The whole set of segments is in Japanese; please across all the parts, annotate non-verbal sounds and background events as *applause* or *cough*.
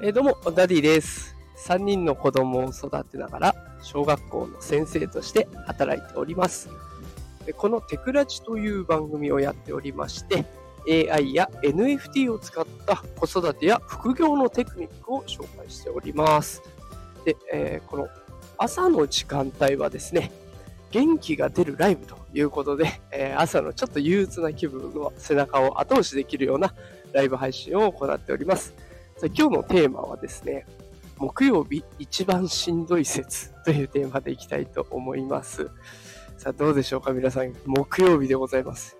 えー、どうも、ダディです。3人の子供を育てながら、小学校の先生として働いております。でこのテクラジという番組をやっておりまして、AI や NFT を使った子育てや副業のテクニックを紹介しております。で、えー、この朝の時間帯はですね、元気が出るライブということで、えー、朝のちょっと憂鬱な気分の背中を後押しできるようなライブ配信を行っております。今日のテーマはですね、木曜日一番しんどい説というテーマでいきたいと思います。さあどうでしょうか皆さん、木曜日でございます。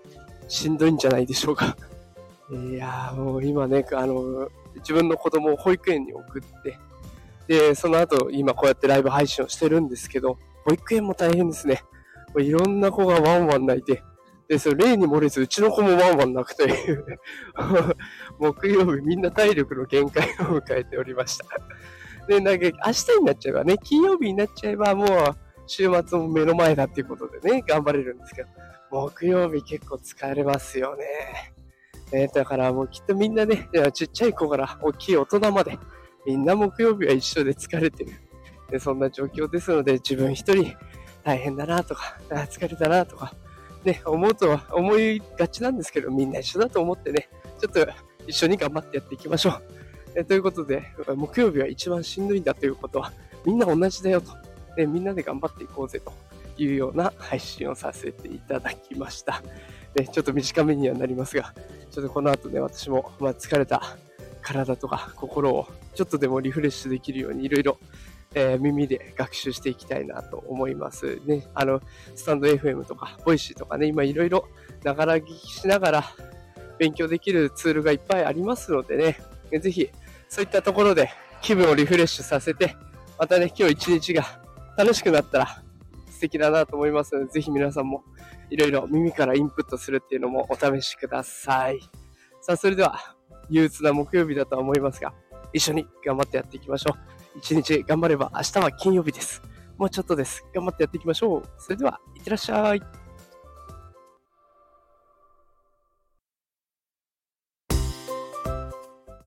しんどいんじゃないでしょうか。*laughs* いやーもう今ね、あの、自分の子供を保育園に送って、で、その後今こうやってライブ配信をしてるんですけど、保育園も大変ですね。いろんな子がワンワン泣いて、で、そ例に漏れず、うちの子もワンワン泣くとい *laughs* う木曜日みんな体力の限界を迎えておりました。で、なんか明日になっちゃえばね、金曜日になっちゃえばもう週末も目の前だっていうことでね、頑張れるんですけど、木曜日結構疲れますよね。ねだからもうきっとみんなね、ちっちゃい子から大きい大人まで、みんな木曜日は一緒で疲れてる。でそんな状況ですので、自分一人大変だなとか、疲れたなとか、ね、思うとは思いがちなんですけど、みんな一緒だと思ってね、ちょっと一緒に頑張ってやっていきましょう。えということで、木曜日は一番しんどいんだということは、みんな同じだよと、ね、みんなで頑張っていこうぜというような配信をさせていただきました。ね、ちょっと短めにはなりますが、ちょっとこの後ね、私も、まあ疲れた体とか心をちょっとでもリフレッシュできるようにいろいろえー、耳で学習していきたいなと思いますね。あの、 stand.fm とか、 Voicy とかね、今いろいろながら聞きしながら勉強できるツールがいっぱいありますのでね、ぜひそういったところで気分をリフレッシュさせて、またね、今日一日が楽しくなったら素敵だなと思いますので、ぜひ皆さんもいろいろ耳からインプットするっていうのもお試しください。さあ、それでは憂鬱な木曜日だとは思いますが、一緒に頑張ってやっていきましょう。一日頑張れば明日は金曜日です。もうちょっとです。頑張ってやっていきましょう。それでは、いってらっしゃい。